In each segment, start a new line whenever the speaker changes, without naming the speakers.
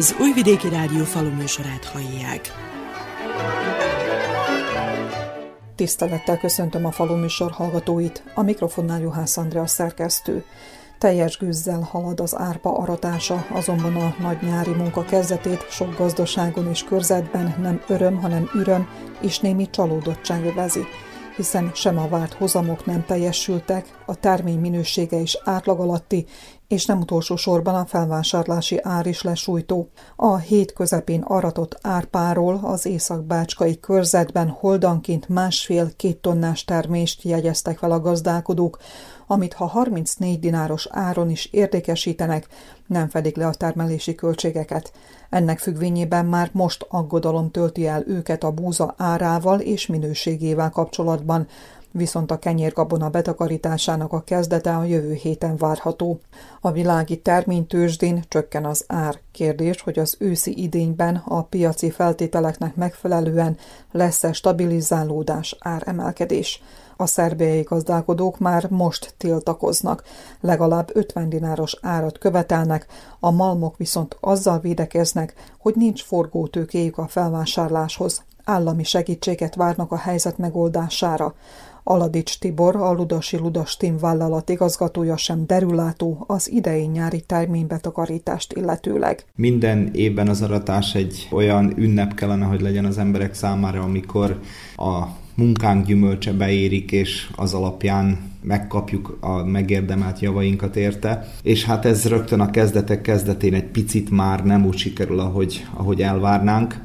Az Újvidéki Rádió faluműsorát hallják.
Tisztelettel köszöntöm a faluműsor hallgatóit, a mikrofonnál Juhász Andrea szerkesztő. Teljes gőzzel halad az árpa aratása, azonban a nagy nyári munka kezdetét sok gazdaságon és körzetben nem öröm, hanem üröm és némi csalódottság övezi hiszen sem a várt hozamok nem teljesültek, a termény minősége is átlag alatti, és nem utolsó sorban a felvásárlási ár is lesújtó. A hét közepén aratott árpáról az észak-bácskai körzetben holdanként másfél-két tonnás termést jegyeztek fel a gazdálkodók, amit ha 34 dináros áron is értékesítenek, nem fedik le a termelési költségeket. Ennek függvényében már most aggodalom tölti el őket a búza árával és minőségével kapcsolatban, viszont a kenyérgabona betakarításának a kezdete a jövő héten várható. A világi terménytősdén csökken az ár. Kérdés, hogy az őszi idényben a piaci feltételeknek megfelelően lesz-e stabilizálódás, áremelkedés. A szerbiai gazdálkodók már most tiltakoznak, legalább 50 dináros árat követelnek, a malmok viszont azzal védekeznek, hogy nincs forgótőkéjük a felvásárláshoz. Állami segítséget várnak a helyzet megoldására. Aladics Tibor, a Ludasi Ludas Team vállalat igazgatója sem derülátó az idei nyári terménybetakarítást illetőleg.
Minden évben az aratás egy olyan ünnep kellene, hogy legyen az emberek számára, amikor a munkánk gyümölcse beérik, és az alapján megkapjuk a megérdemelt javainkat érte. És hát ez rögtön a kezdetek kezdetén egy picit már nem úgy sikerül, ahogy, ahogy elvárnánk.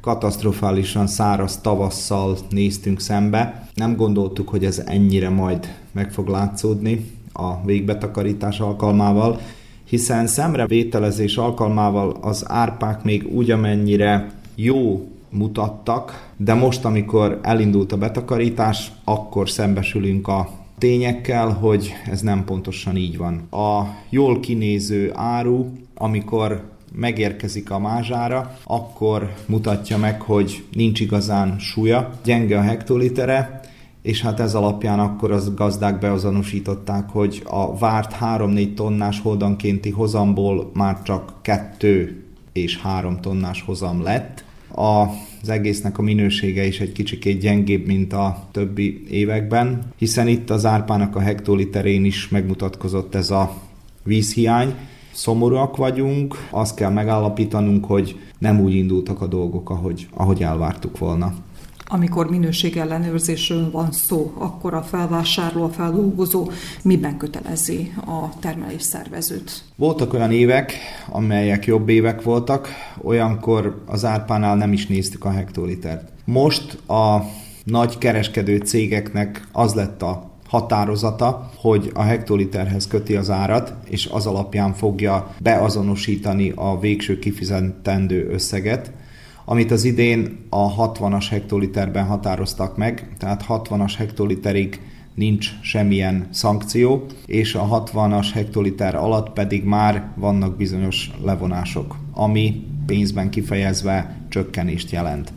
Katasztrofálisan száraz tavasszal néztünk szembe. Nem gondoltuk, hogy ez ennyire majd meg fog látszódni a végbetakarítás alkalmával, hiszen szemrevételezés alkalmával az árpák még úgy, amennyire jó mutattak, de most, amikor elindult a betakarítás, akkor szembesülünk a tényekkel, hogy ez nem pontosan így van. A jól kinéző áru, amikor megérkezik a mázsára, akkor mutatja meg, hogy nincs igazán súlya, gyenge a hektolitere, és hát ez alapján akkor az gazdák beazonosították, hogy a várt 3-4 tonnás holdankénti hozamból már csak 2 és 3 tonnás hozam lett, a az egésznek a minősége is egy kicsikét gyengébb, mint a többi években, hiszen itt az árpának a hektoliterén is megmutatkozott ez a vízhiány. Szomorúak vagyunk, azt kell megállapítanunk, hogy nem úgy indultak a dolgok, ahogy, ahogy elvártuk volna.
Amikor minőségellenőrzésről van szó, akkor a felvásárló, a feldolgozó miben kötelezi a termelés szervezőt?
Voltak olyan évek, amelyek jobb évek voltak, olyankor az árpánál nem is néztük a hektolitert. Most a nagy kereskedő cégeknek az lett a határozata, hogy a hektoliterhez köti az árat, és az alapján fogja beazonosítani a végső kifizetendő összeget, amit az idén a 60-as hektoliterben határoztak meg, tehát 60-as hektoliterig nincs semmilyen szankció, és a 60-as hektoliter alatt pedig már vannak bizonyos levonások, ami pénzben kifejezve csökkenést jelent.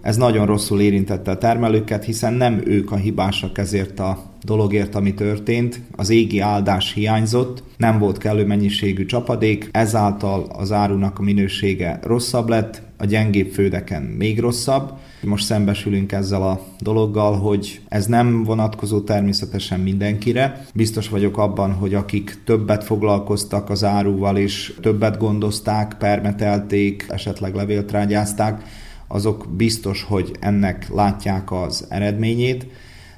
Ez nagyon rosszul érintette a termelőket, hiszen nem ők a hibásak ezért a dologért, ami történt. Az égi áldás hiányzott, nem volt kellő mennyiségű csapadék, ezáltal az árunak a minősége rosszabb lett, a gyengébb földeken még rosszabb. Most szembesülünk ezzel a dologgal, hogy ez nem vonatkozó természetesen mindenkire. Biztos vagyok abban, hogy akik többet foglalkoztak az áruval és többet gondozták, permetelték, esetleg levéltrágyázták, azok biztos, hogy ennek látják az eredményét,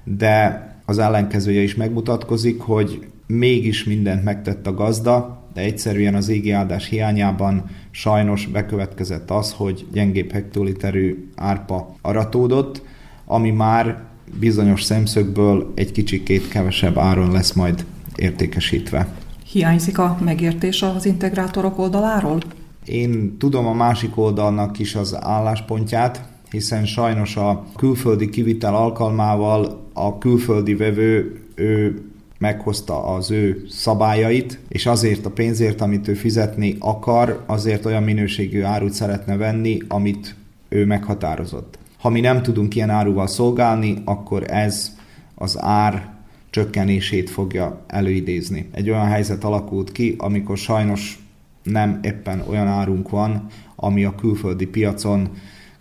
de az ellenkezője is megmutatkozik, hogy mégis mindent megtett a gazda, de egyszerűen az égi áldás hiányában sajnos bekövetkezett az, hogy gyengébb hektoliterű árpa aratódott, ami már bizonyos szemszögből egy kicsikét kevesebb áron lesz majd értékesítve.
Hiányzik a megértés az integrátorok oldaláról?
Én tudom a másik oldalnak is az álláspontját, hiszen sajnos a külföldi kivitel alkalmával a külföldi vevő ő meghozta az ő szabályait, és azért a pénzért, amit ő fizetni akar, azért olyan minőségű árut szeretne venni, amit ő meghatározott. Ha mi nem tudunk ilyen áruval szolgálni, akkor ez az ár csökkenését fogja előidézni. Egy olyan helyzet alakult ki, amikor sajnos nem éppen olyan árunk van, ami a külföldi piacon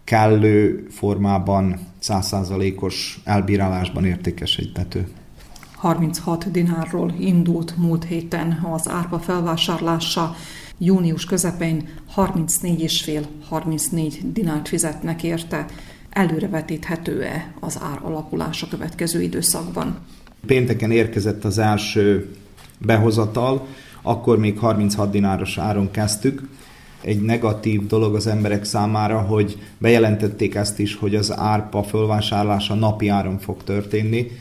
kellő formában, százszázalékos elbírálásban értékesíthető.
36 dinárról indult múlt héten az árpa felvásárlása, június közepén 34,5-34 dinárt fizetnek érte. Előrevetíthető-e az ár alakulás a következő időszakban?
Pénteken érkezett az első behozatal, akkor még 36 dináros áron kezdtük. Egy negatív dolog az emberek számára, hogy bejelentették ezt is, hogy az árpa fölvásárlása napi áron fog történni.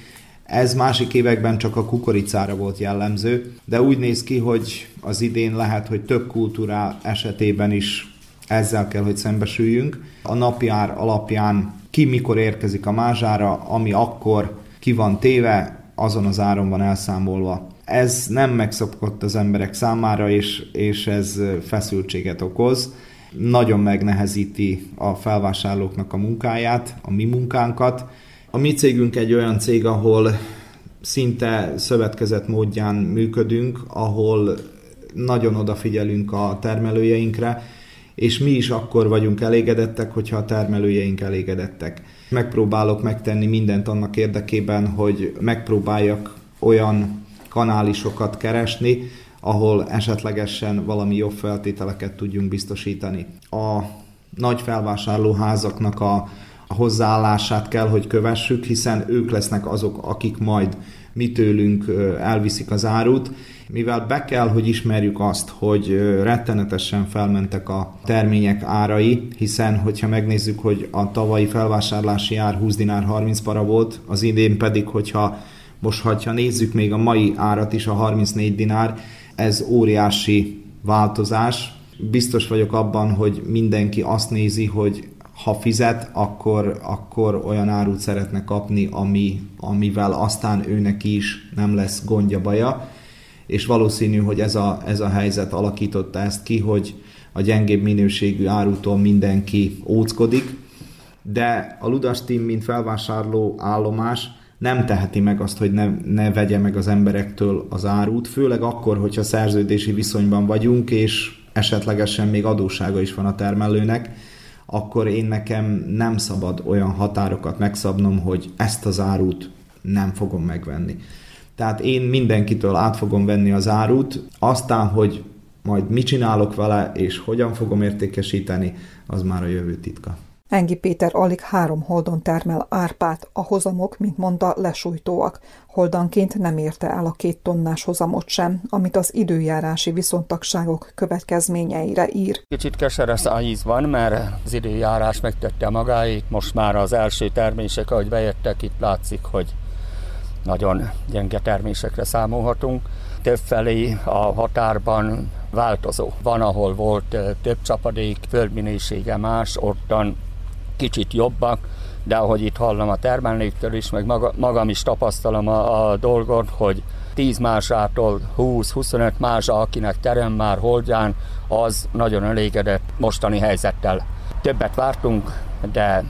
Ez másik években csak a kukoricára volt jellemző, de úgy néz ki, hogy az idén lehet, hogy több kultúrá esetében is ezzel kell, hogy szembesüljünk. A napi ár alapján ki mikor érkezik a mázsára, ami akkor ki van téve, azon az áron van elszámolva. Ez nem megszokott az emberek számára, és, és ez feszültséget okoz. Nagyon megnehezíti a felvásárlóknak a munkáját, a mi munkánkat. A mi cégünk egy olyan cég, ahol szinte szövetkezet módján működünk, ahol nagyon odafigyelünk a termelőjeinkre, és mi is akkor vagyunk elégedettek, hogyha a termelőjeink elégedettek. Megpróbálok megtenni mindent annak érdekében, hogy megpróbáljak olyan kanálisokat keresni, ahol esetlegesen valami jobb feltételeket tudjunk biztosítani. A nagy felvásárlóházaknak a hozzáállását kell, hogy kövessük, hiszen ők lesznek azok, akik majd mi tőlünk elviszik az árut, mivel be kell, hogy ismerjük azt, hogy rettenetesen felmentek a termények árai, hiszen hogyha megnézzük, hogy a tavalyi felvásárlási ár 20 dinár 30 para volt, az idén pedig, hogyha most, ha nézzük még a mai árat is, a 34 dinár, ez óriási változás. Biztos vagyok abban, hogy mindenki azt nézi, hogy ha fizet, akkor, akkor olyan árut szeretne kapni, ami, amivel aztán őnek is nem lesz gondja, baja. És valószínű, hogy ez a, ez a helyzet alakította ezt ki, hogy a gyengébb minőségű árutól mindenki óckodik, de a Ludas Team, mint felvásárló állomás, nem teheti meg azt, hogy ne, ne vegye meg az emberektől az árut, főleg akkor, hogyha szerződési viszonyban vagyunk, és esetlegesen még adósága is van a termelőnek, akkor én nekem nem szabad olyan határokat megszabnom, hogy ezt az árut nem fogom megvenni. Tehát én mindenkitől át fogom venni az árut, aztán, hogy majd mit csinálok vele, és hogyan fogom értékesíteni, az már a jövő titka.
Engi Péter alig három holdon termel árpát, a hozamok, mint mondta, lesújtóak. Holdanként nem érte el a két tonnás hozamot sem, amit az időjárási viszontagságok következményeire ír.
Kicsit keseres íz van, mert az időjárás megtette magáit. Most már az első termések, ahogy bejöttek, itt látszik, hogy nagyon gyenge termésekre számolhatunk. Többfelé a határban változó. Van, ahol volt több csapadék, földminősége más, ottan kicsit jobbak, de ahogy itt hallom a termelőktől is, meg maga, magam is tapasztalom a, a dolgot, hogy 10 másától 20-25 mása, akinek terem már holdján, az nagyon elégedett mostani helyzettel. Többet vártunk, de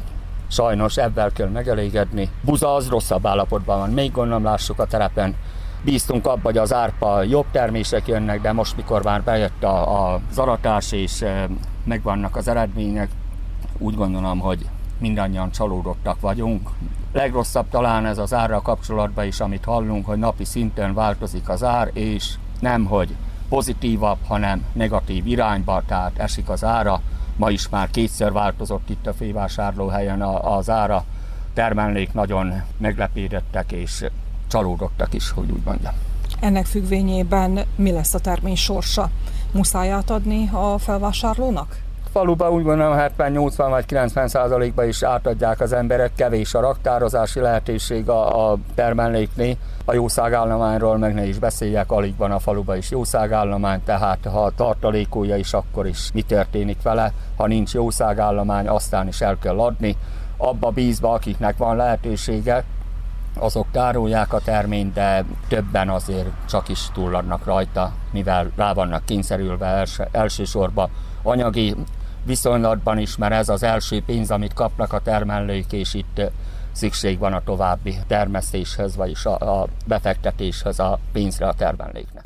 sajnos ebben kell megelégedni. Buza az rosszabb állapotban van, még gondolom lássuk a terepen. Bíztunk abba, hogy az árpa jobb termések jönnek, de most, mikor már bejött a, a zaratás és e, megvannak az eredmények, úgy gondolom, hogy mindannyian csalódottak vagyunk. Legrosszabb talán ez az árra kapcsolatban is, amit hallunk, hogy napi szinten változik az ár, és nem, hogy pozitívabb, hanem negatív irányba, tehát esik az ára. Ma is már kétszer változott itt a fővásárlóhelyen az ára. Termelnék nagyon meglepődettek és csalódottak is, hogy úgy mondjam.
Ennek függvényében mi lesz a termény sorsa? Muszáj átadni a felvásárlónak?
Faluba úgy gondolom 70-80 vagy 90 százalékban is átadják az emberek, kevés a raktározási lehetőség a, a termelnéknél. A jószágállományról meg ne is beszéljek, alig van a faluba is jószágállomány, tehát ha tartalékolja is, akkor is mi történik vele. Ha nincs jószágállomány, aztán is el kell adni. Abba bízva, akiknek van lehetősége, azok tárolják a terményt, de többen azért csak is túladnak rajta, mivel rá vannak kényszerülve els, elsősorban anyagi viszonylatban is, mert ez az első pénz, amit kapnak a termelők, és itt szükség van a további termesztéshez, vagyis a, a befektetéshez a pénzre a termelőknek.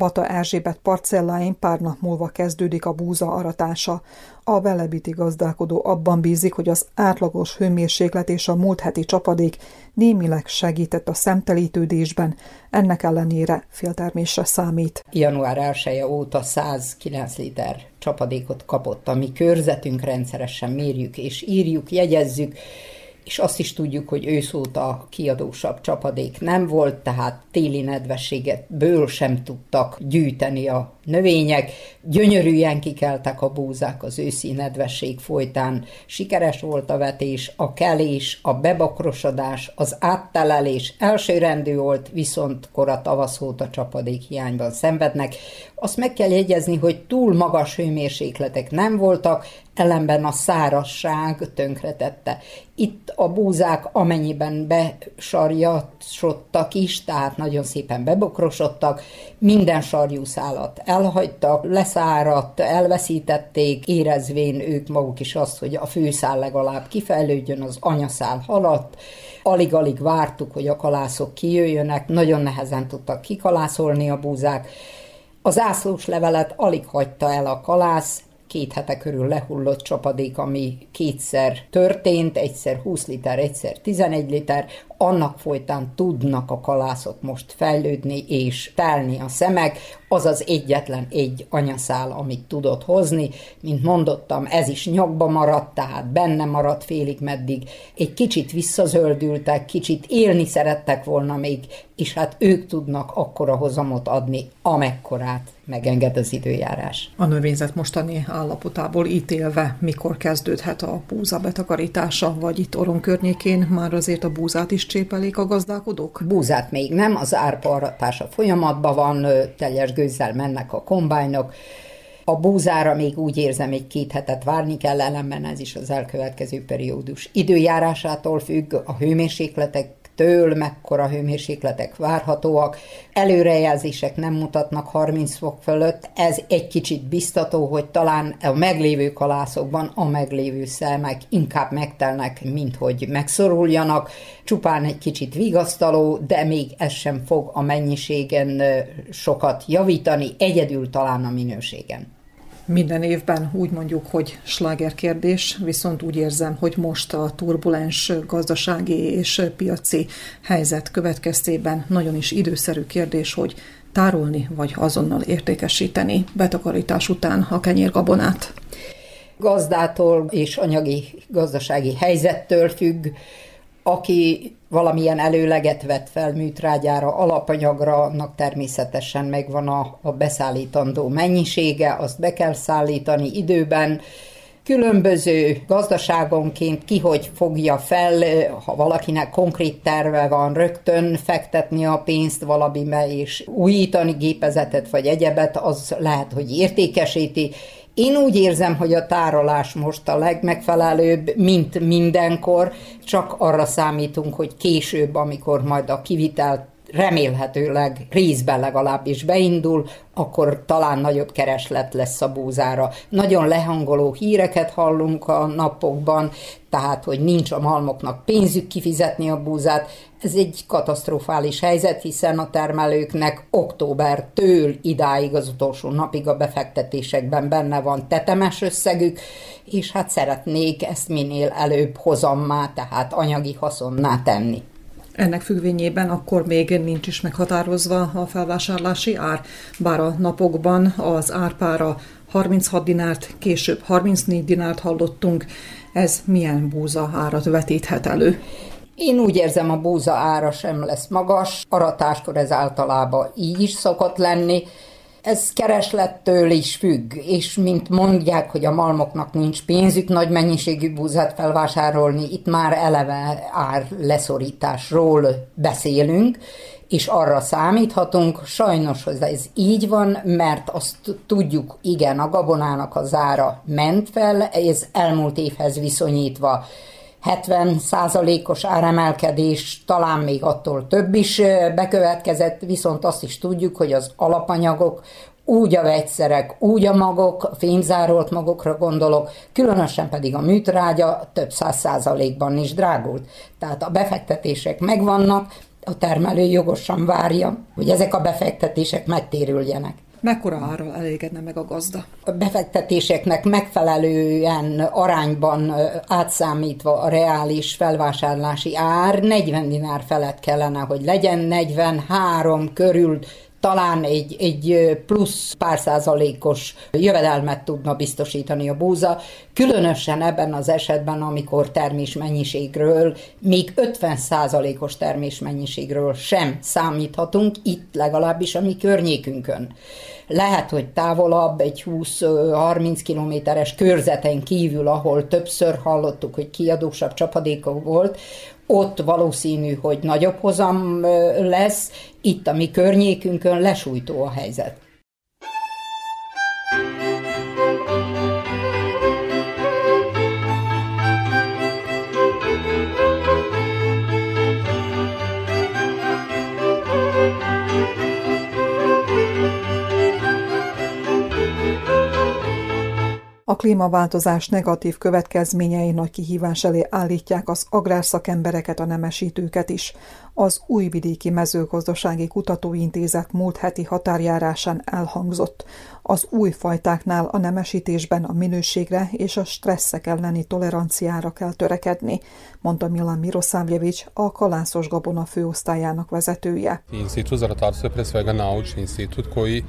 Bata Erzsébet parcelláin pár nap múlva kezdődik a búza aratása. A velebiti gazdálkodó abban bízik, hogy az átlagos hőmérséklet és a múlt heti csapadék némileg segített a szemtelítődésben, ennek ellenére féltermésre számít.
Január 1 óta 109 liter csapadékot kapott, ami körzetünk rendszeresen mérjük és írjuk, jegyezzük, és azt is tudjuk, hogy őszóta kiadósabb csapadék nem volt, tehát téli nedvességet ből sem tudtak gyűjteni a növények, gyönyörűen kikeltek a búzák az őszi nedvesség folytán, sikeres volt a vetés, a kelés, a bebakrosodás, az áttelelés. Elsőrendű volt, viszont kora tavasz óta csapadék hiányban szenvednek. Azt meg kell jegyezni, hogy túl magas hőmérsékletek nem voltak, ellenben a szárasság tönkretette. Itt a búzák amennyiben besarjasodtak is, tehát nagyon szépen bebokrosodtak, minden sarjú szálat elhagytak, leszáradt, elveszítették, érezvén ők maguk is azt, hogy a főszál legalább kifejlődjön, az anyaszál haladt, alig-alig vártuk, hogy a kalászok kijöjjönek, nagyon nehezen tudtak kikalászolni a búzák, az ászlós levelet alig hagyta el a kalász, két hete körül lehullott csapadék, ami kétszer történt, egyszer 20 liter, egyszer 11 liter, annak folytán tudnak a kalászok most fejlődni és telni a szemek, az az egyetlen egy anyaszál, amit tudott hozni. Mint mondottam, ez is nyakba maradt, tehát benne maradt félig meddig. Egy kicsit visszazöldültek, kicsit élni szerettek volna még, és hát ők tudnak akkora hozamot adni, amekkorát megenged az időjárás.
A növényzet mostani állapotából ítélve, mikor kezdődhet a búza betakarítása, vagy itt Oron környékén már azért a búzát is csépelik a gazdálkodók?
Búzát még nem, az árpa aratása folyamatban van, teljes gőzzel mennek a kombájnok, a búzára még úgy érzem, egy két hetet várni kell, ellenben ez is az elkövetkező periódus időjárásától függ, a hőmérsékletek től mekkora hőmérsékletek várhatóak. Előrejelzések nem mutatnak 30 fok fölött, ez egy kicsit biztató, hogy talán a meglévő kalászokban a meglévő szelmek inkább megtelnek, mint hogy megszoruljanak. Csupán egy kicsit vigasztaló, de még ez sem fog a mennyiségen sokat javítani, egyedül talán a minőségen
minden évben úgy mondjuk, hogy sláger kérdés, viszont úgy érzem, hogy most a turbulens gazdasági és piaci helyzet következtében nagyon is időszerű kérdés, hogy tárolni vagy azonnal értékesíteni betakarítás után a kenyérgabonát.
Gazdától és anyagi gazdasági helyzettől függ, aki valamilyen előleget vett fel műtrágyára, alapanyagra, annak természetesen megvan a, a beszállítandó mennyisége, azt be kell szállítani időben, különböző gazdaságonként ki hogy fogja fel, ha valakinek konkrét terve van, rögtön fektetni a pénzt valamibe és újítani gépezetet vagy egyebet, az lehet, hogy értékesíti, én úgy érzem, hogy a tárolás most a legmegfelelőbb, mint mindenkor, csak arra számítunk, hogy később, amikor majd a kivitelt remélhetőleg részben legalábbis beindul, akkor talán nagyobb kereslet lesz a búzára. Nagyon lehangoló híreket hallunk a napokban, tehát, hogy nincs a malmoknak pénzük kifizetni a búzát. Ez egy katasztrofális helyzet, hiszen a termelőknek októbertől idáig az utolsó napig a befektetésekben benne van tetemes összegük, és hát szeretnék ezt minél előbb hozammá, tehát anyagi haszonná tenni.
Ennek függvényében akkor még nincs is meghatározva a felvásárlási ár, bár a napokban az árpára 36 dinárt, később 34 dinárt hallottunk. Ez milyen búza árat vetíthet elő?
Én úgy érzem, a búza ára sem lesz magas, aratáskor ez általában így is szokott lenni, ez kereslettől is függ, és mint mondják, hogy a malmoknak nincs pénzük nagy mennyiségű búzát felvásárolni, itt már eleve ár leszorításról beszélünk, és arra számíthatunk. Sajnos, hogy ez így van, mert azt tudjuk, igen, a gabonának az ára ment fel, ez elmúlt évhez viszonyítva 70 százalékos áremelkedés, talán még attól több is bekövetkezett, viszont azt is tudjuk, hogy az alapanyagok úgy a vegyszerek, úgy a magok, a fémzárolt magokra gondolok, különösen pedig a műtrágya több száz százalékban is drágult. Tehát a befektetések megvannak, a termelő jogosan várja, hogy ezek a befektetések megtérüljenek.
Mekkora árral elégedne meg a gazda?
A befektetéseknek megfelelően arányban átszámítva a reális felvásárlási ár 40 dinár felett kellene, hogy legyen 43 körül talán egy, egy plusz pár százalékos jövedelmet tudna biztosítani a búza, különösen ebben az esetben, amikor termésmennyiségről, még 50 százalékos termésmennyiségről sem számíthatunk, itt legalábbis a mi környékünkön. Lehet, hogy távolabb, egy 20-30 kilométeres körzeten kívül, ahol többször hallottuk, hogy kiadósabb csapadéka volt, ott valószínű, hogy nagyobb hozam lesz, itt a mi környékünkön lesújtó a helyzet.
A klímaváltozás negatív következményei nagy kihívás elé állítják az agrárszakembereket, a nemesítőket is. Az Újvidéki Mezőgazdasági Kutatóintézet múlt heti határjárásán elhangzott. Az új fajtáknál a nemesítésben a minőségre és a stresszek elleni toleranciára kell törekedni, mondta Milan Mirosavljević, a Kalászos Gabona főosztályának vezetője.
Institut za ratarstvo je pre svega naučni institut koji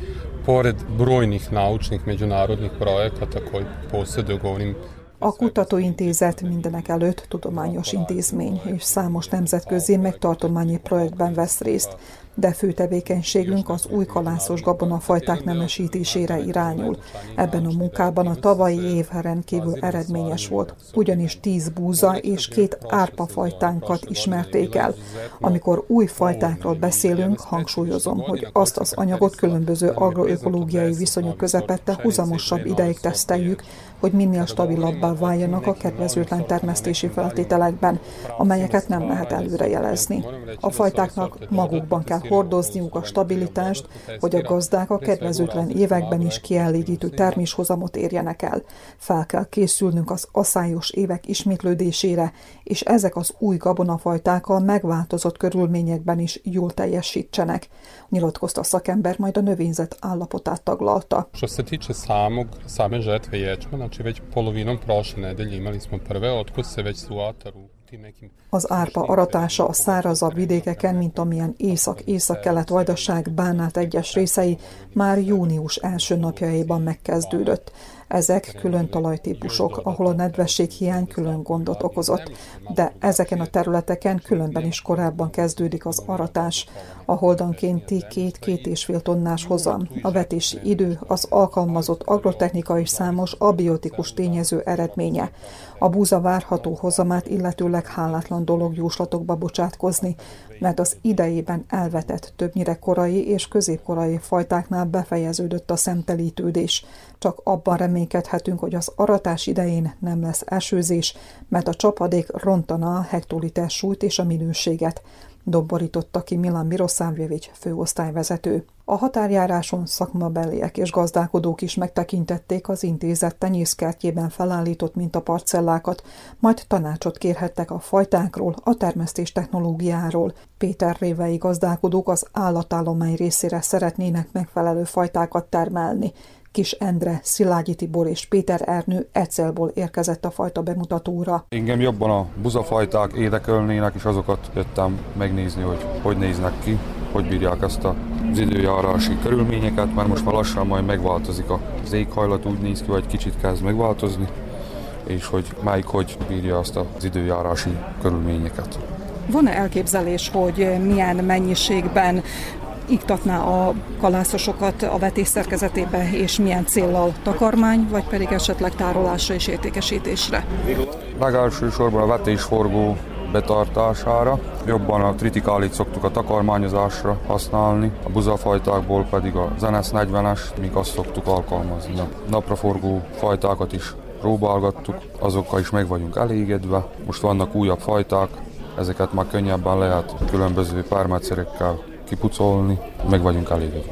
pored brojnih naučnih međunarodnih projekata koji posjeduje, govorim
a kutatóintézet mindenek előtt tudományos intézmény, és számos nemzetközi megtartományi projektben vesz részt de fő tevékenységünk az új kalászos gabonafajták nemesítésére irányul. Ebben a munkában a tavalyi év rendkívül eredményes volt, ugyanis tíz búza és két árpafajtánkat ismerték el. Amikor új fajtákról beszélünk, hangsúlyozom, hogy azt az anyagot különböző agroökológiai viszonyok közepette huzamosabb ideig teszteljük, hogy minél stabilabbá váljanak a kedvezőtlen termesztési feltételekben, amelyeket nem lehet előrejelezni. A fajtáknak magukban kell hordozniuk a stabilitást, hogy a gazdák a kedvezőtlen években is kielégítő terméshozamot érjenek el. Fel kell készülnünk az aszályos évek ismétlődésére, és ezek az új gabonafajták a megváltozott körülményekben is jól teljesítsenek, nyilatkozta a szakember, majd a növényzet állapotát taglalta.
Što se tiče samog, same žetve polovinom prošle nedelje imali smo prve otkuse, već
az árpa aratása a szárazabb vidékeken, mint amilyen észak-észak-kelet vajdaság bánát egyes részei már június első napjaiban megkezdődött. Ezek külön talajtípusok, ahol a nedvesség hiány külön gondot okozott, de ezeken a területeken különben is korábban kezdődik az aratás. A holdankénti két-két és fél tonnás hozam, a vetési idő, az alkalmazott agrotechnika és számos abiotikus tényező eredménye. A búza várható hozamát illetőleg hálátlan dolog jóslatokba bocsátkozni, mert az idejében elvetett többnyire korai és középkorai fajtáknál befejeződött a szemtelítődés. Csak abban reménykedhetünk, hogy az aratás idején nem lesz esőzés, mert a csapadék rontana a hektoliter súlyt és a minőséget dobborította ki Milan Miroszávjevics főosztályvezető. A határjáráson szakmabeliek és gazdálkodók is megtekintették az intézet tenyészkertjében felállított mintaparcellákat, majd tanácsot kérhettek a fajtákról, a termesztés technológiáról. Péter révei gazdálkodók az állatállomány részére szeretnének megfelelő fajtákat termelni. Kis Endre, Szilágyi Tibor és Péter Ernő Ecelból érkezett a fajta bemutatóra.
Engem jobban a buzafajták érdekelnének, és azokat jöttem megnézni, hogy hogy néznek ki, hogy bírják ezt az időjárási körülményeket, mert most már lassan majd megváltozik az éghajlat, úgy néz ki, hogy kicsit kezd megváltozni, és hogy melyik hogy bírja azt az időjárási körülményeket.
Van-e elképzelés, hogy milyen mennyiségben iktatná a kalászosokat a vetés szerkezetébe, és milyen céllal takarmány, vagy pedig esetleg tárolásra és értékesítésre?
Legelsősorban a vetésforgó betartására. Jobban a tritikálit szoktuk a takarmányozásra használni, a buzafajtákból pedig a Zenes 40-es, míg azt szoktuk alkalmazni. A napraforgó fajtákat is próbálgattuk, azokkal is meg vagyunk elégedve. Most vannak újabb fajták, ezeket már könnyebben lehet különböző pármegyszerekkel kipucolni, meg vagyunk elégedve.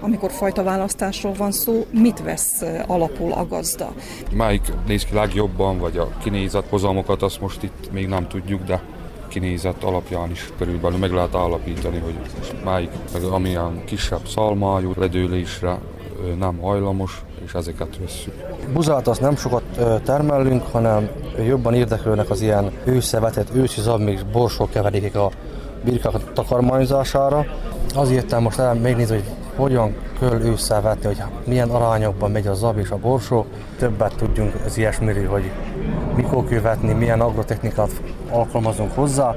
Amikor fajtaválasztásról van szó, mit vesz alapul a gazda?
Melyik néz ki legjobban, vagy a kinézett hozamokat, azt most itt még nem tudjuk, de kinézett alapján is körülbelül meg lehet állapítani, hogy melyik, meg amilyen kisebb szalmájú ledőlésre nem hajlamos, és ezeket vesszük.
Buzát azt nem sokat termelünk, hanem jobban érdekelnek az ilyen őszevetett, őszi zabmix, borsó keverékek a birkák takarmányzására. Azért jöttem most el megnézni, hogy hogyan kell ősszel hogy milyen arányokban megy a zab és a borsó. Többet tudjunk az ilyesmiről, hogy mikor kell vetni, milyen agrotechnikát alkalmazunk hozzá,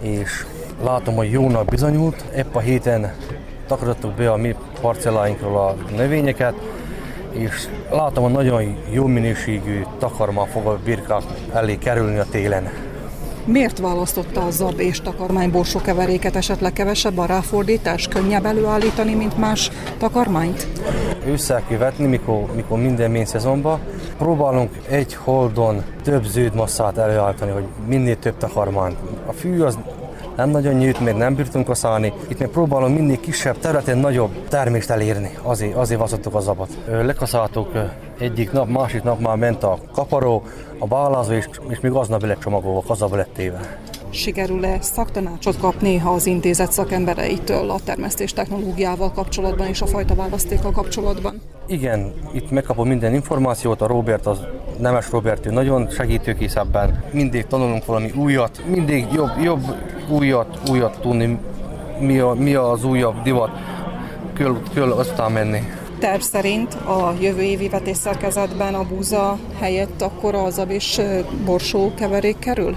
és látom, hogy jónak bizonyult. Épp a héten takarítottuk be a mi parcelláinkról a növényeket, és látom, hogy nagyon jó minőségű takarma fog a birkák elé kerülni a télen.
Miért választotta a zab és takarmányborsó keveréket? Esetleg kevesebb a ráfordítás? Könnyebb előállítani, mint más takarmányt?
Ősszel kivetni, mikor, mikor minden mény szezonban. Próbálunk egy holdon több zöldmasszát előállítani, hogy minél több takarmányt. A fű az nem nagyon nyílt, még nem bírtunk kaszálni. Itt még próbálom minél kisebb területen nagyobb termést elérni, azért, azért vaszottuk a zabat. Lekaszáltuk egyik nap, másik nap már ment a kaparó, a bálázó, és, és még aznap lett csomagolva, kazaba lett téve.
Sikerül-e szaktanácsot kapni az intézet szakembereitől a termesztés technológiával kapcsolatban és a fajta választékkal kapcsolatban?
Igen, itt megkapom minden információt, a Robert, az Nemes Robert, ő nagyon segítőkész ebben. Mindig tanulunk valami újat, mindig jobb, jobb újat, újat tudni, mi, a, mi az újabb divat, kell, kell aztán menni.
Terv szerint a jövő évi vetésszerkezetben a búza helyett akkor az és borsó keverék kerül?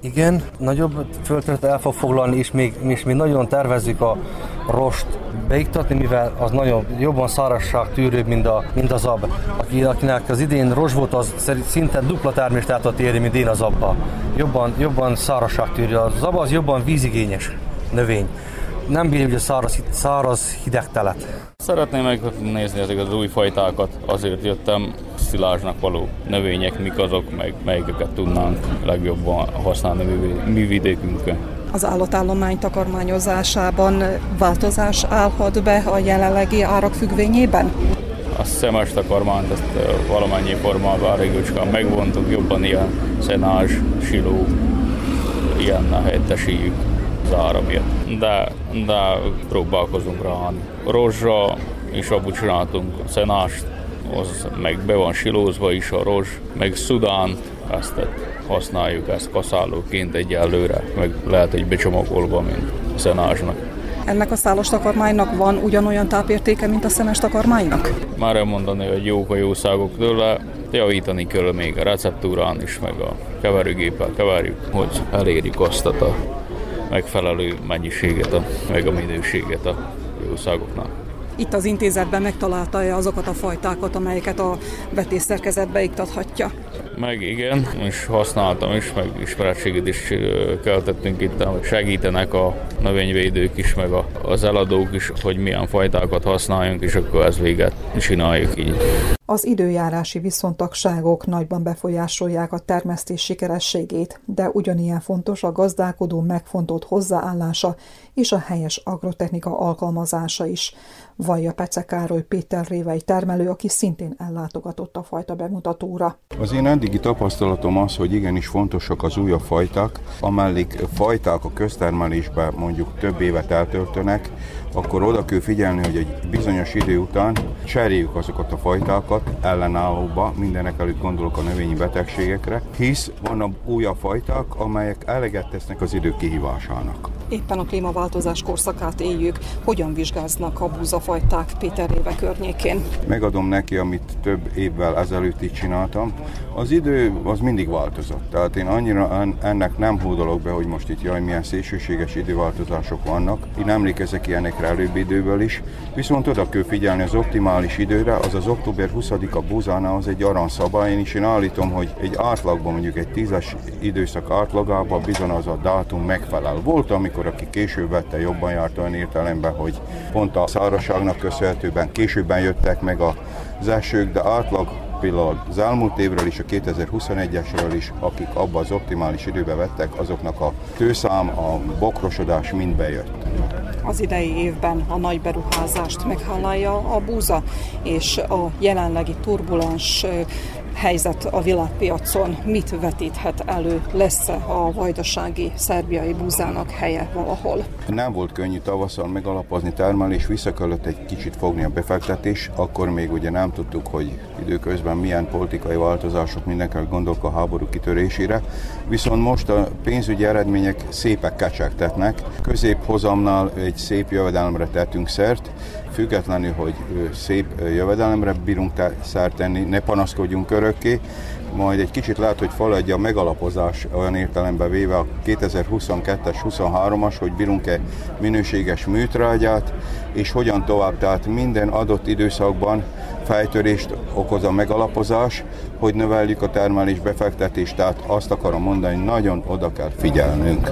Igen, nagyobb földterületet el fog foglalni, és még, és még nagyon tervezzük a rost beiktatni, mivel az nagyon jobban szárazság tűrőbb, mint, a, mint az ab. Aki, akinek az idén rozs volt, az szinte dupla termést tudott érni, mint én az abba. Jobban, jobban szárazság tűrő. Az zab az jobban vízigényes növény. Nem bírja ugye száraz, száraz hideg telet.
Szeretném megnézni ezeket az új fajtákat, azért jöttem szilásnak való növények, mik azok, meg melyikeket tudnánk legjobban használni mi vidékünkön.
Az állatállomány takarmányozásában változás állhat be a jelenlegi árak függvényében?
A szemes takarmányt ezt valamennyi formában régőcskán megvontuk, jobban ilyen szenázs, siló, ilyen helyettesítjük az ára miatt. De, de próbálkozunk rá. Rozsra és abból csináltunk szenást, az meg be van silózva is a rozs, meg szudán, ezt használjuk ezt kaszálóként egyelőre, meg lehet egy becsomagolva, mint szenázsnak.
Ennek a szálos takarmánynak van ugyanolyan tápértéke, mint a szemes takarmánynak?
Már elmondani, hogy jók a jószágok tőle, javítani kell még a receptúrán is, meg a keverőgéppel keverjük, hogy elérjük azt a megfelelő mennyiséget, a, meg a minőséget a jószágoknál
itt az intézetben megtalálta-e azokat a fajtákat, amelyeket a vetésszerkezetbe iktathatja?
Meg igen, és használtam is, meg ismeretséget is keltettünk itt, hogy segítenek a növényvédők is, meg az eladók is, hogy milyen fajtákat használjunk, és akkor ez véget csináljuk így.
Az időjárási viszontagságok nagyban befolyásolják a termesztés sikerességét, de ugyanilyen fontos a gazdálkodó megfontolt hozzáállása és a helyes agrotechnika alkalmazása is, vallja Pece Károly Péter Révei termelő, aki szintén ellátogatott a fajta bemutatóra.
Az én eddigi tapasztalatom az, hogy igenis fontosak az újabb fajták, amellik fajták a köztermelésben mondjuk több évet eltöltönek, akkor oda kell figyelni, hogy egy bizonyos idő után cseréljük azokat a fajtákat ellenállóba, mindenek előtt gondolok a növényi betegségekre, hisz vannak újabb fajták, amelyek eleget tesznek az idő kihívásának.
Éppen a klímaváltozás korszakát éljük. Hogyan vizsgáznak a búzafajták Péter éve környékén?
Megadom neki, amit több évvel ezelőtt így csináltam. Az idő az mindig változott. Tehát én annyira ennek nem hódolok be, hogy most itt jaj, milyen szélsőséges időváltozások vannak. Én emlékezek ilyenekre előbb időből is. Viszont oda kell figyelni az optimális időre, az az október 20-a búzánál az egy aranszabály. Én is én állítom, hogy egy átlagban, mondjuk egy tízes időszak átlagában bizony az a dátum megfelel. Volt, amikor aki később vette, jobban járt olyan értelemben, hogy pont a szárazságnak köszönhetőben későbben jöttek meg az esők, de átlag például az elmúlt évről is, a 2021-esről is, akik abba az optimális időbe vettek, azoknak a tőszám, a bokrosodás mind bejött.
Az idei évben a nagy beruházást meghálálja a búza, és a jelenlegi turbulens helyzet a világpiacon mit vetíthet elő, lesz-e a vajdasági szerbiai búzának helye valahol?
Nem volt könnyű tavasszal megalapozni termelés, vissza kellett egy kicsit fogni a befektetés, akkor még ugye nem tudtuk, hogy időközben milyen politikai változások mindenkel gondolk a háború kitörésére, viszont most a pénzügyi eredmények szépek kecsegtetnek, középhozamnál egy szép jövedelemre tettünk szert, függetlenül, hogy szép jövedelemre bírunk szert tenni, ne panaszkodjunk örökké, majd egy kicsit lehet, hogy faladja a megalapozás olyan értelemben véve a 2022-es, 23-as, hogy bírunk-e minőséges műtrágyát, és hogyan tovább. Tehát minden adott időszakban fejtörést okoz a megalapozás, hogy növeljük a termelés befektetést, tehát azt akarom mondani, nagyon oda kell figyelnünk.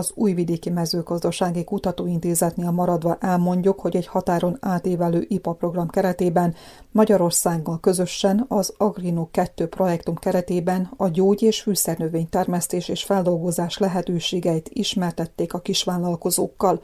Az Újvidéki Mezőgazdasági Kutatóintézetnél maradva elmondjuk, hogy egy határon átévelő IPA program keretében Magyarországgal közösen az Agrino 2 projektum keretében a gyógy- és fűszernövénytermesztés és feldolgozás lehetőségeit ismertették a kisvállalkozókkal.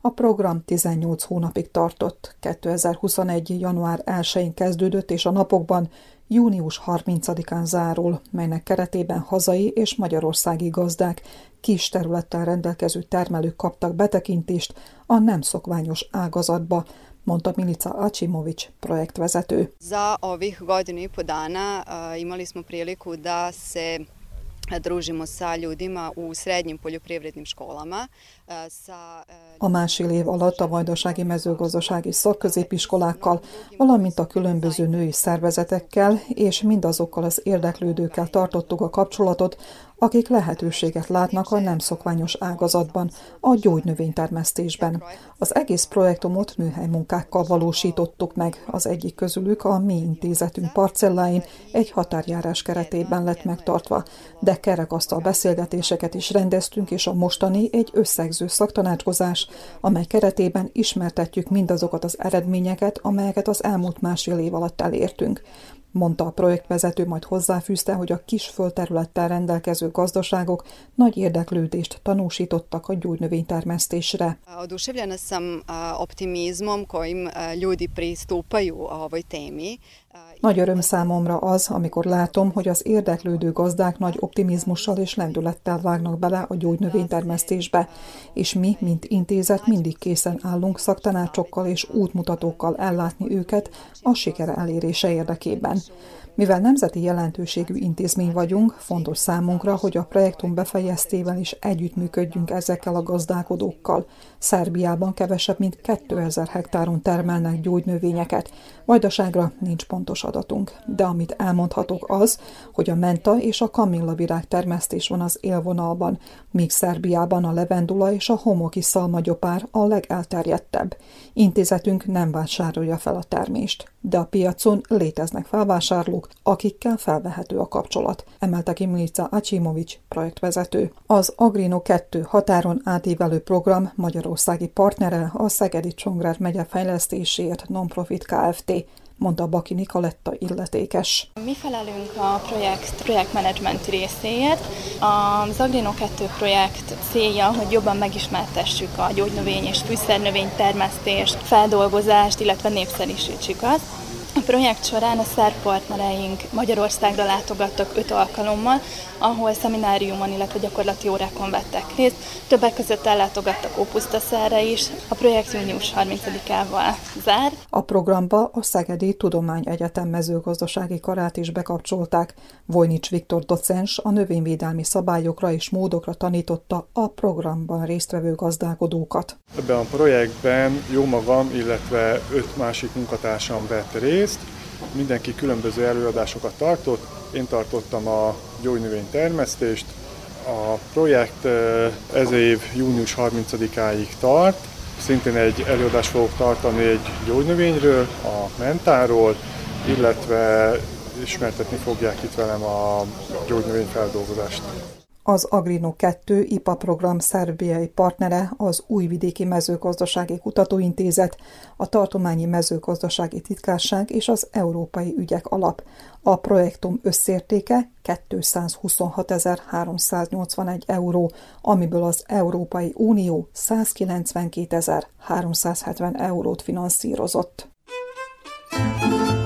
A program 18 hónapig tartott, 2021. január 1-én kezdődött, és a napokban június 30-án zárul, melynek keretében hazai és magyarországi gazdák kis területtel rendelkező termelők kaptak betekintést a nem szokványos ágazatba, mondta Milica Acimovic, projektvezető.
Za ovih godinu i po dana uh, imali smo priliku da se družimo sa ljudima u srednjim poljoprivrednim školama.
A másfél év alatt a vajdasági mezőgazdasági szakközépiskolákkal, valamint a különböző női szervezetekkel és mindazokkal az érdeklődőkkel tartottuk a kapcsolatot, akik lehetőséget látnak a nem szokványos ágazatban, a gyógynövénytermesztésben. Az egész projektumot műhely munkákkal valósítottuk meg, az egyik közülük a mi intézetünk parcelláin egy határjárás keretében lett megtartva, de kerekasztal beszélgetéseket is rendeztünk, és a mostani egy összegző szaktanácskozás, amely keretében ismertetjük mindazokat az eredményeket, amelyeket az elmúlt másfél év alatt elértünk mondta a projektvezető, majd hozzáfűzte, hogy a kis földterülettel rendelkező gazdaságok nagy érdeklődést tanúsítottak a gyógynövénytermesztésre.
Oduševljena sam optimizmom kojim ljudi pristupaju ovoj temi.
Nagy öröm számomra az, amikor látom, hogy az érdeklődő gazdák nagy optimizmussal és lendülettel vágnak bele a gyógynövénytermesztésbe, és mi, mint intézet mindig készen állunk szaktanácsokkal és útmutatókkal ellátni őket a sikere elérése érdekében. Mivel nemzeti jelentőségű intézmény vagyunk, fontos számunkra, hogy a projektum befejeztével is együttműködjünk ezekkel a gazdálkodókkal. Szerbiában kevesebb, mint 2000 hektáron termelnek gyógynövényeket. Vajdaságra nincs pontos adatunk, de amit elmondhatok az, hogy a menta és a kamilla virág termesztés van az élvonalban, míg Szerbiában a levendula és a homoki szalmagyopár a legelterjedtebb. Intézetünk nem vásárolja fel a termést, de a piacon léteznek felvásárlók, akikkel felvehető a kapcsolat, emelte ki Milica Acimovics projektvezető. Az Agrino 2 határon átívelő program Magyarországi partnere a Szegedi Csongrád megye fejlesztéséért Nonprofit Kft mondta Baki Nikoletta illetékes.
Mi felelünk a projekt projektmenedzsment részéért. Az Agrino 2 projekt célja, hogy jobban megismertessük a gyógynövény és fűszernövény termesztést, feldolgozást, illetve népszerűsítsük azt A projekt során a szerb partnereink Magyarországra látogattak öt alkalommal, ahol szemináriumon, illetve gyakorlati órákon vettek részt. Többek között ellátogattak Ópusztaszerre is. A projekt június 30-ával zár.
A programba a Szegedi Tudományegyetem mezőgazdasági karát is bekapcsolták. Vojnics Viktor docens a növényvédelmi szabályokra és módokra tanította a programban résztvevő gazdálkodókat.
Ebben a projektben jó magam, illetve öt másik munkatársam vett részt. Mindenki különböző előadásokat tartott. Én tartottam a gyógynövény termesztést. A projekt ez év június 30-áig tart. Szintén egy előadást fogok tartani egy gyógynövényről, a mentáról, illetve ismertetni fogják itt velem a gyógynövényfeldolgozást.
Az Agrino 2 IPA program szerbiai partnere az Újvidéki Mezőgazdasági Kutatóintézet, a Tartományi Mezőgazdasági Titkárság és az Európai Ügyek Alap. A projektum összértéke 226.381 euró, amiből az Európai Unió 192.370 eurót finanszírozott. tudományos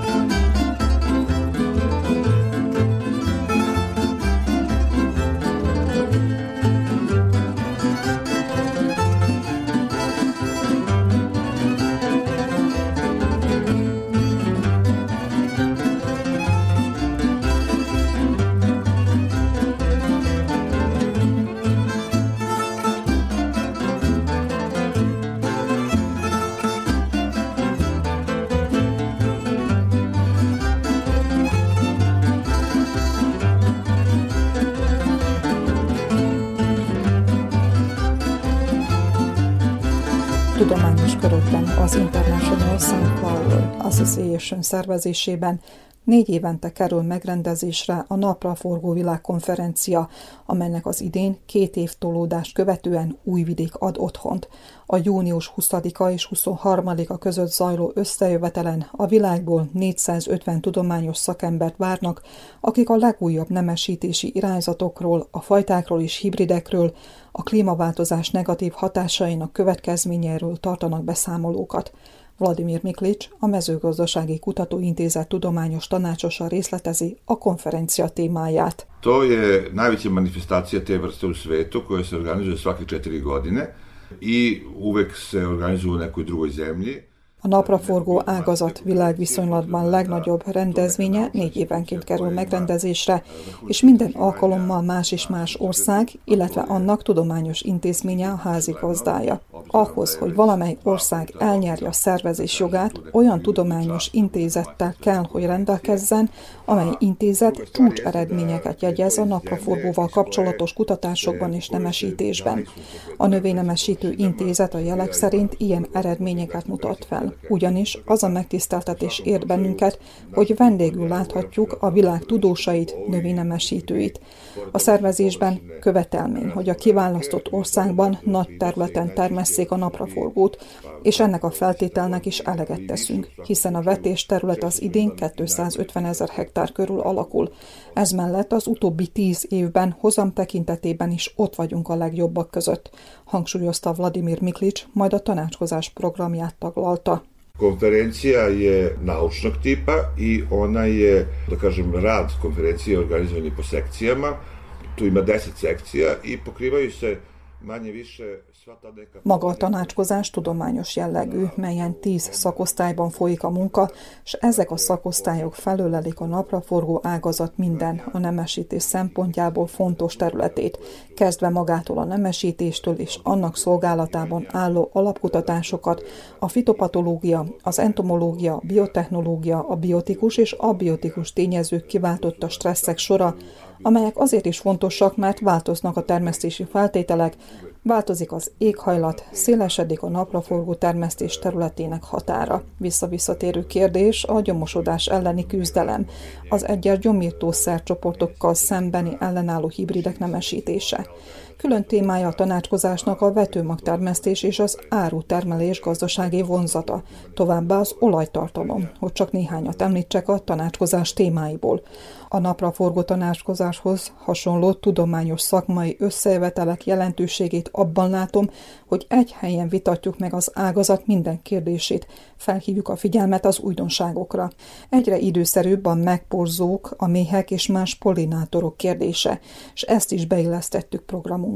az International Sunflower Association szervezésében Négy évente kerül megrendezésre a Napra forgó világkonferencia, amelynek az idén két év tolódást követően Újvidék ad otthont. A június 20-a és 23-a között zajló összejövetelen a világból 450 tudományos szakembert várnak, akik a legújabb nemesítési irányzatokról, a fajtákról és hibridekről, a klímaváltozás negatív hatásainak következményeiről tartanak beszámolókat. Vladimir Miklics, a Mezőgazdasági Kutatóintézet tudományos tanácsosa részletezi a konferencia témáját.
To je najveća manifestacija te vrste u svetu koja se organizuje svake četiri godine i uvek se organizuje u nekoj drugoj zemlji.
A napraforgó ágazat világviszonylatban legnagyobb rendezvénye négy évenként kerül megrendezésre, és minden alkalommal más és más ország, illetve annak tudományos intézménye a házi gazdája. Ahhoz, hogy valamely ország elnyerje a szervezés jogát, olyan tudományos intézettel kell, hogy rendelkezzen, amely intézet csúcs eredményeket jegyez a napraforgóval kapcsolatos kutatásokban és nemesítésben. A növénynemesítő intézet a jelek szerint ilyen eredményeket mutat fel ugyanis az a megtiszteltetés ér bennünket, hogy vendégül láthatjuk a világ tudósait, növénynemesítőit. A szervezésben követelmény, hogy a kiválasztott országban nagy területen termesszék a napraforgót, és ennek a feltételnek is eleget teszünk, hiszen a vetés terület az idén 250 ezer hektár körül alakul. Ez mellett az utóbbi tíz évben hozam tekintetében is ott vagyunk a legjobbak között, hangsúlyozta Vladimir Miklics, majd a tanácskozás programját taglalta.
Konferencija je naučnog tipa i ona je, da kažem, rad konferencije organizovan je po sekcijama. Tu ima 10 sekcija i pokrivaju se manje više
Maga a tanácskozás tudományos jellegű, melyen tíz szakosztályban folyik a munka, és ezek a szakosztályok felölelik a napraforgó ágazat minden a nemesítés szempontjából fontos területét, kezdve magától a nemesítéstől és annak szolgálatában álló alapkutatásokat, a fitopatológia, az entomológia, biotechnológia, a biotikus és abiotikus tényezők kiváltotta stresszek sora, amelyek azért is fontosak, mert változnak a termesztési feltételek, változik az éghajlat, szélesedik a napraforgó termesztés területének határa. Visszavisszatérő kérdés a gyomosodás elleni küzdelem, az egyes gyomírtószercsoportokkal szembeni ellenálló hibridek nemesítése. Külön témája a tanácskozásnak a vetőmagtermesztés és az árutermelés gazdasági vonzata, továbbá az olajtartalom, hogy csak néhányat említsek a tanácskozás témáiból. A napra forgó tanácskozáshoz hasonló tudományos szakmai összejövetelek jelentőségét abban látom, hogy egy helyen vitatjuk meg az ágazat minden kérdését, felhívjuk a figyelmet az újdonságokra. Egyre időszerűbb a megporzók, a méhek és más pollinátorok kérdése, és ezt is beillesztettük programunkba.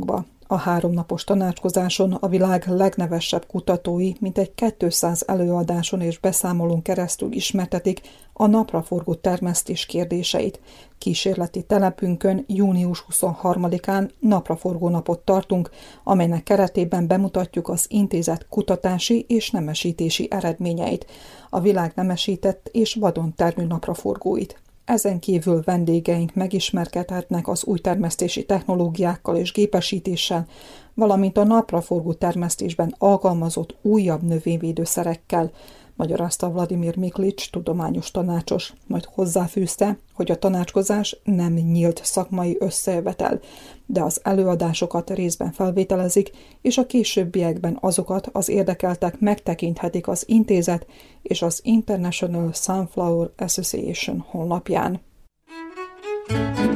A háromnapos tanácskozáson a világ legnevesebb kutatói, mint egy 200 előadáson és beszámolón keresztül ismertetik a napraforgó termesztés kérdéseit. Kísérleti telepünkön június 23-án napraforgó napot tartunk, amelynek keretében bemutatjuk az intézet kutatási és nemesítési eredményeit, a világ nemesített és vadon termő napraforgóit. Ezen kívül vendégeink megismerkedhetnek az új termesztési technológiákkal és gépesítéssel, valamint a napraforgó termesztésben alkalmazott újabb növényvédőszerekkel, magyarázta Vladimir Miklics, tudományos tanácsos, majd hozzáfűzte, hogy a tanácskozás nem nyílt szakmai összejövetel, de az előadásokat részben felvételezik, és a későbbiekben azokat az érdekeltek megtekinthetik az intézet és az International Sunflower Association honlapján. thank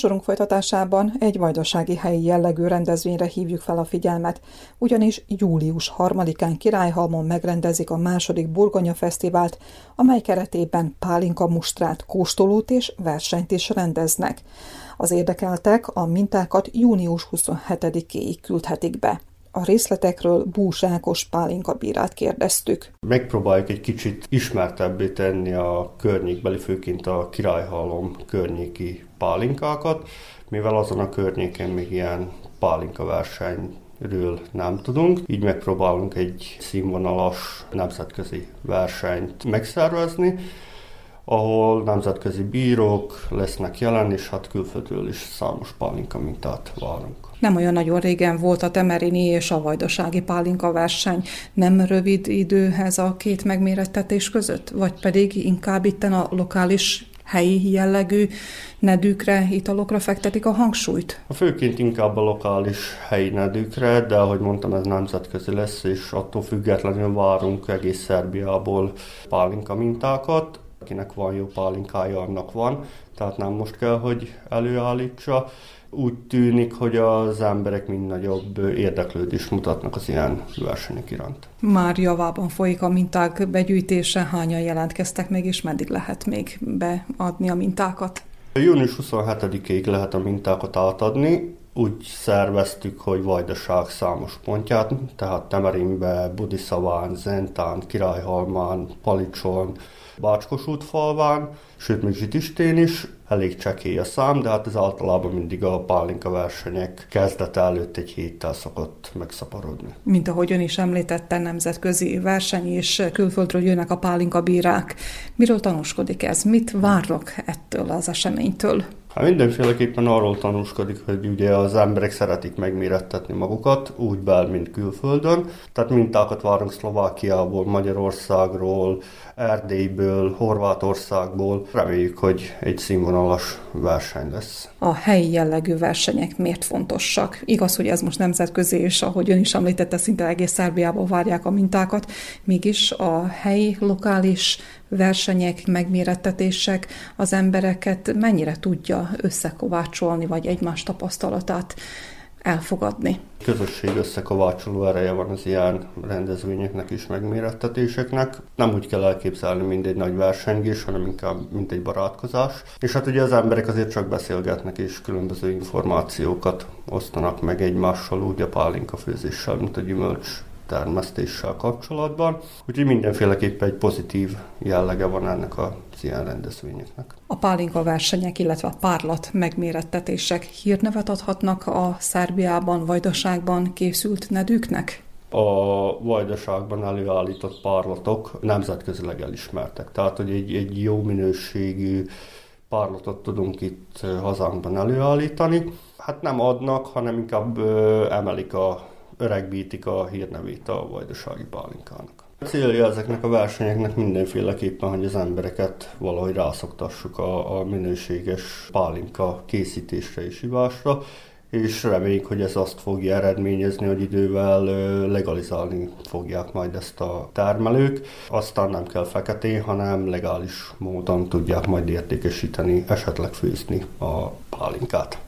Műsorunk folytatásában egy vajdasági helyi jellegű rendezvényre hívjuk fel a figyelmet, ugyanis július 3-án Királyhalmon megrendezik a második Burgonya Fesztivált, amely keretében pálinka mustrát, kóstolót és versenyt is rendeznek. Az érdekeltek a mintákat június 27-éig küldhetik be. A részletekről Bús Pálinka bírát kérdeztük.
Megpróbáljuk egy kicsit ismertebbé tenni a környékbeli, főként a Királyhalom környéki pálinkákat, mivel azon a környéken még ilyen pálinka versenyről nem tudunk, így megpróbálunk egy színvonalas nemzetközi versenyt megszervezni, ahol nemzetközi bírók lesznek jelen, és hát külföldről is számos pálinka mintát várunk.
Nem olyan nagyon régen volt a Temerini és a Vajdasági pálinka verseny. Nem rövid időhez a két megmérettetés között? Vagy pedig inkább itten a lokális helyi jellegű nedűkre, italokra fektetik a hangsúlyt?
A főként inkább a lokális helyi nedűkre, de ahogy mondtam, ez nemzetközi lesz, és attól függetlenül várunk egész Szerbiából pálinka mintákat. Akinek van jó pálinkája, annak van, tehát nem most kell, hogy előállítsa úgy tűnik, hogy az emberek mind nagyobb érdeklődést mutatnak az ilyen versenyek iránt.
Már javában folyik a minták begyűjtése, hányan jelentkeztek meg, és meddig lehet még beadni a mintákat?
Június 27-ig lehet a mintákat átadni, úgy szerveztük, hogy Vajdaság számos pontját, tehát Temerinbe, Budiszaván, Zentán, Királyhalmán, Palicson, Bácskos útfalván, sőt még Zsitistén is, elég csekély a szám, de hát ez általában mindig a pálinka versenyek kezdete előtt egy héttel szokott megszaporodni.
Mint ahogy ön is említette, nemzetközi verseny és külföldről jönnek a pálinka bírák. Miről tanúskodik ez? Mit várnak ettől az eseménytől?
Hát mindenféleképpen arról tanúskodik, hogy ugye az emberek szeretik megmérettetni magukat, úgy bel, mint külföldön. Tehát mintákat várunk Szlovákiából, Magyarországról, Erdélyből, Horvátországból. Reméljük, hogy egy színvonalas verseny lesz.
A helyi jellegű versenyek miért fontosak? Igaz, hogy ez most nemzetközi, és ahogy ön is említette, szinte egész Szerbiából várják a mintákat, mégis a helyi, lokális versenyek, megmérettetések az embereket mennyire tudja összekovácsolni, vagy egymás tapasztalatát elfogadni.
Közösség összekovácsoló ereje van az ilyen rendezvényeknek és megmérettetéseknek. Nem úgy kell elképzelni, mint egy nagy versengés, hanem inkább mint egy barátkozás. És hát ugye az emberek azért csak beszélgetnek és különböző információkat osztanak meg egymással, úgy a pálinka főzéssel, mint a gyümölcs termesztéssel kapcsolatban, úgyhogy mindenféleképpen egy pozitív jellege van ennek a ilyen rendezvényeknek.
A pálinka versenyek, illetve a párlat megmérettetések hírnevet adhatnak a Szerbiában, Vajdaságban készült nedűknek?
a vajdaságban előállított párlatok nemzetközileg elismertek. Tehát, hogy egy, egy jó minőségű párlatot tudunk itt hazánkban előállítani. Hát nem adnak, hanem inkább emelik a, öregbítik a hírnevét a vajdasági pálinkának. A célja ezeknek a versenyeknek mindenféleképpen, hogy az embereket valahogy rászoktassuk a, a minőséges pálinka készítésre és ivásra, és reméljük, hogy ez azt fogja eredményezni, hogy idővel legalizálni fogják majd ezt a termelők. Aztán nem kell feketén, hanem legális módon tudják majd értékesíteni, esetleg főzni a pálinkát.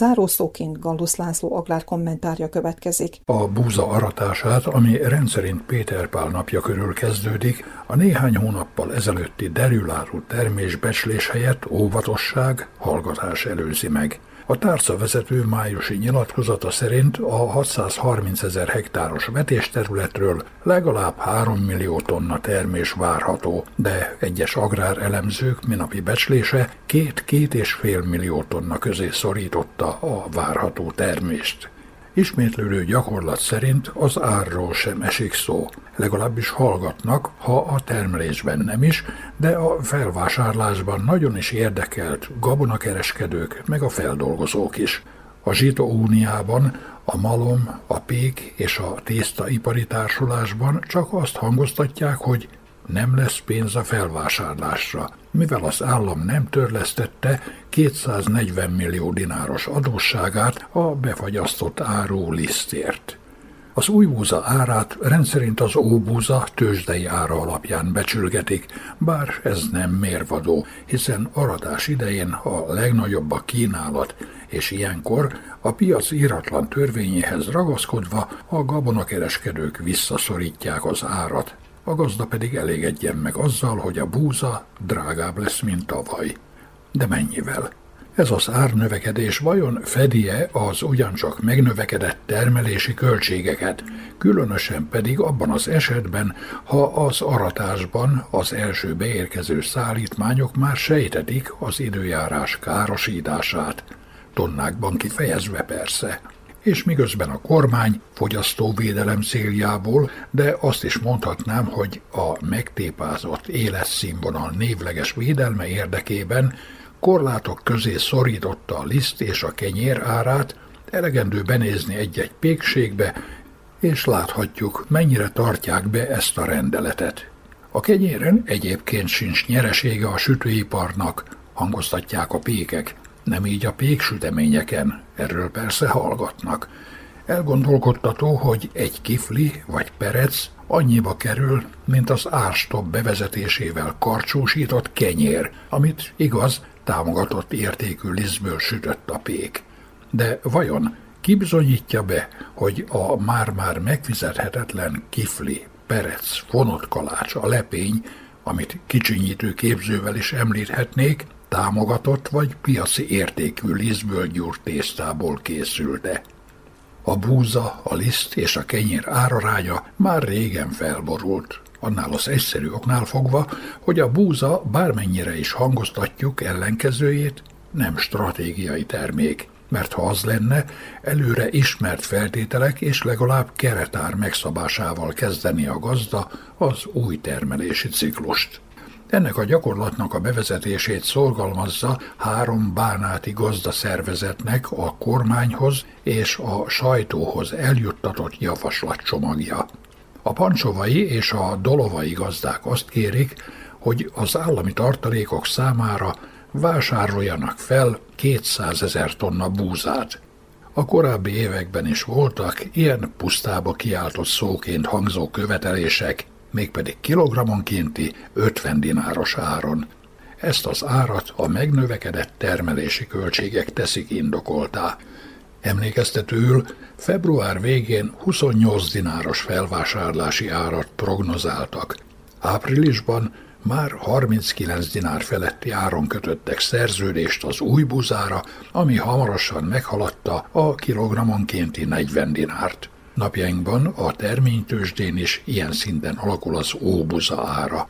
Zárószóként Gallusz László agrár kommentárja következik.
A búza aratását, ami rendszerint Péter Pál napja körül kezdődik, a néhány hónappal ezelőtti derülárú termésbecslés helyett óvatosság, hallgatás előzi meg. A tárca vezető májusi nyilatkozata szerint a 630 ezer hektáros vetésterületről legalább 3 millió tonna termés várható, de egyes agrárelemzők minapi becslése két-két és fél millió tonna közé szorította a várható termést. Ismétlődő gyakorlat szerint az árról sem esik szó, legalábbis hallgatnak, ha a termelésben nem is, de a felvásárlásban nagyon is érdekelt gabonakereskedők meg a feldolgozók is. A Zsito Uniában, a malom, a pék és a tészta ipari társulásban csak azt hangoztatják, hogy nem lesz pénz a felvásárlásra, mivel az állam nem törlesztette 240 millió dináros adósságát a befagyasztott áru lisztért. Az új búza árát rendszerint az óbúza tőzsdei ára alapján becsülgetik, bár ez nem mérvadó, hiszen aratás idején a legnagyobb a kínálat, és ilyenkor a piac íratlan törvényéhez ragaszkodva a gabonakereskedők visszaszorítják az árat a gazda pedig elégedjen meg azzal, hogy a búza drágább lesz, mint tavaly. De mennyivel? Ez az árnövekedés vajon fedie az ugyancsak megnövekedett termelési költségeket, különösen pedig abban az esetben, ha az aratásban az első beérkező szállítmányok már sejtetik az időjárás károsítását, tonnákban kifejezve persze és miközben a kormány fogyasztóvédelem céljából, de azt is mondhatnám, hogy a megtépázott életszínvonal névleges védelme érdekében korlátok közé szorította a liszt és a kenyér árát, elegendő benézni egy-egy pékségbe, és láthatjuk, mennyire tartják be ezt a rendeletet. A kenyéren egyébként sincs nyeresége a sütőiparnak, hangoztatják a pékek, nem így a péksüteményeken, erről persze hallgatnak. Elgondolkodtató, hogy egy kifli vagy perec annyiba kerül, mint az árstop bevezetésével karcsúsított kenyér, amit igaz, támogatott értékű lisztből sütött a pék. De vajon ki bizonyítja be, hogy a már-már megfizethetetlen kifli, perec, fonott kalács, a lepény, amit kicsinyítő képzővel is említhetnék, támogatott vagy piaci értékű lisztből gyúrt tésztából készülte. A búza, a liszt és a kenyér áraránya már régen felborult, annál az egyszerű oknál fogva, hogy a búza bármennyire is hangoztatjuk ellenkezőjét, nem stratégiai termék, mert ha az lenne, előre ismert feltételek és legalább keretár megszabásával kezdeni a gazda az új termelési ciklust. Ennek a gyakorlatnak a bevezetését szorgalmazza három bánáti gazdaszervezetnek a kormányhoz és a sajtóhoz eljuttatott javaslatcsomagja. A pancsovai és a dolovai gazdák azt kérik, hogy az állami tartalékok számára vásároljanak fel 200 ezer tonna búzát. A korábbi években is voltak ilyen pusztába kiáltott szóként hangzó követelések, mégpedig kilogrammonkénti 50 dináros áron. Ezt az árat a megnövekedett termelési költségek teszik indokoltá. Emlékeztetőül február végén 28 dináros felvásárlási árat prognozáltak. Áprilisban már 39 dinár feletti áron kötöttek szerződést az új buzára, ami hamarosan meghaladta a kilogrammonkénti 40 dinárt. Napjainkban a terménytősdén is ilyen szinten alakul az óbuza ára.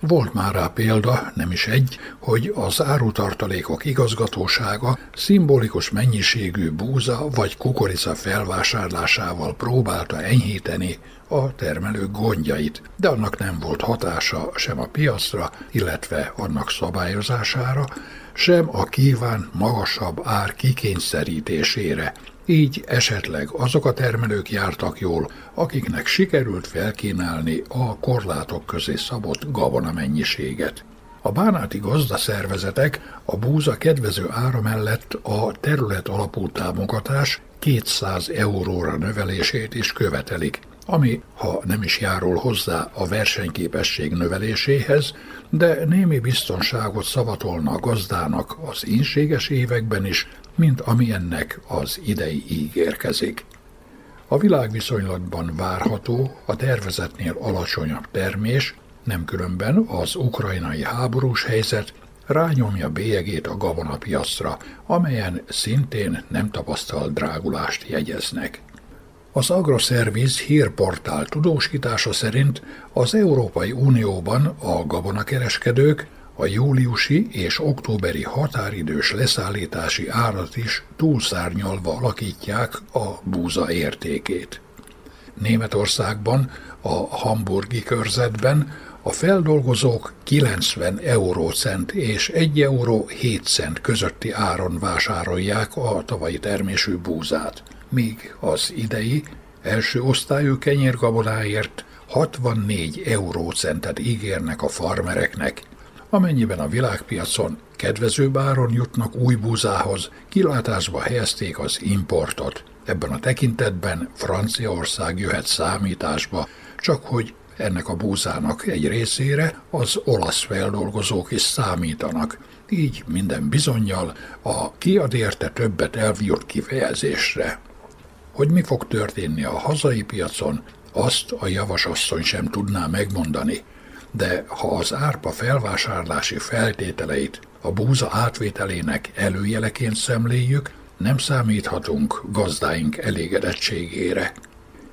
Volt már rá példa, nem is egy, hogy az árutartalékok igazgatósága szimbolikus mennyiségű búza vagy kukorica felvásárlásával próbálta enyhíteni a termelők gondjait, de annak nem volt hatása sem a piacra, illetve annak szabályozására, sem a kíván magasabb ár kikényszerítésére, így esetleg azok a termelők jártak jól, akiknek sikerült felkínálni a korlátok közé szabott gabona mennyiséget. A bánáti gazdaszervezetek a búza kedvező ára mellett a terület alapú támogatás 200 euróra növelését is követelik, ami, ha nem is járul hozzá a versenyképesség növeléséhez, de némi biztonságot szavatolna a gazdának az ínséges években is, mint ami az idei ígérkezik. A világviszonylatban várható a tervezetnél alacsonyabb termés, nem különben az ukrajnai háborús helyzet rányomja bélyegét a gabonapiacra, amelyen szintén nem tapasztalt drágulást jegyeznek. Az Agroszerviz hírportál tudósítása szerint az Európai Unióban a gabonakereskedők a júliusi és októberi határidős leszállítási árat is túlszárnyalva alakítják a búza értékét. Németországban, a hamburgi körzetben a feldolgozók 90 eurócent és 1 euró 7 cent közötti áron vásárolják a tavalyi termésű búzát, míg az idei első osztályú kenyérgabonáért 64 eurócentet ígérnek a farmereknek, amennyiben a világpiacon kedvező áron jutnak új búzához, kilátásba helyezték az importot. Ebben a tekintetben Franciaország jöhet számításba, csak hogy ennek a búzának egy részére az olasz feldolgozók is számítanak, így minden bizonyal a kiad érte többet elvjut kifejezésre. Hogy mi fog történni a hazai piacon, azt a javasasszony sem tudná megmondani, de ha az árpa felvásárlási feltételeit a búza átvételének előjeleként szemléljük, nem számíthatunk gazdáink elégedettségére.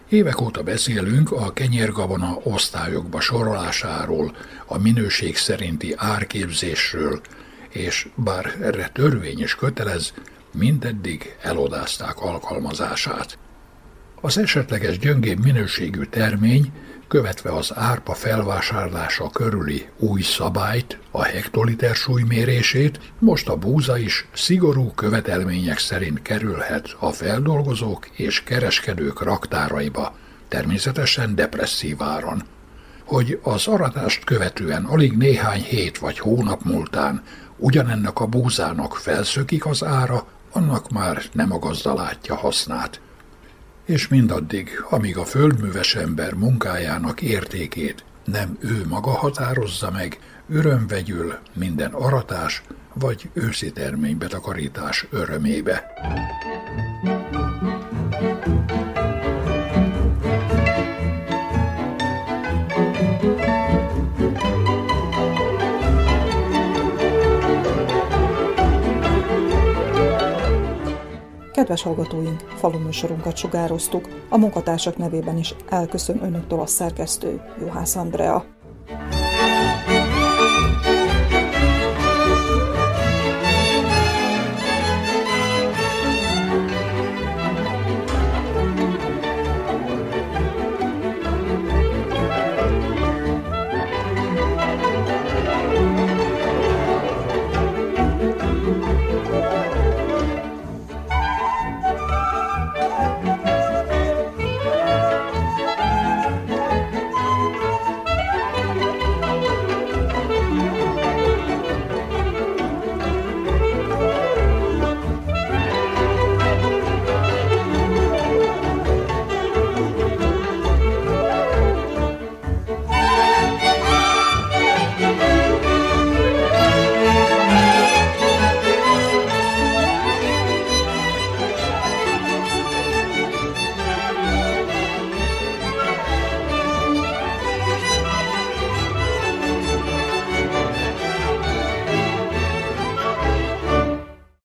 Évek óta beszélünk a kenyérgabona osztályokba sorolásáról, a minőség szerinti árképzésről, és bár erre törvény is kötelez, mindeddig elodázták alkalmazását. Az esetleges gyöngébb minőségű termény követve az árpa felvásárlása körüli új szabályt, a hektoliter súlymérését, most a búza is szigorú követelmények szerint kerülhet a feldolgozók és kereskedők raktáraiba, természetesen depresszív áron. Hogy az aratást követően alig néhány hét vagy hónap múltán ugyanennek a búzának felszökik az ára, annak már nem a gazda látja hasznát és mindaddig, amíg a földműves ember munkájának értékét nem ő maga határozza meg, örömvegyül minden aratás vagy őszi terménybetakarítás örömébe.
Kedves hallgatóink, faluműsorunkat sugároztuk, a munkatársak nevében is elköszön önöktől a szerkesztő Juhász Andrea.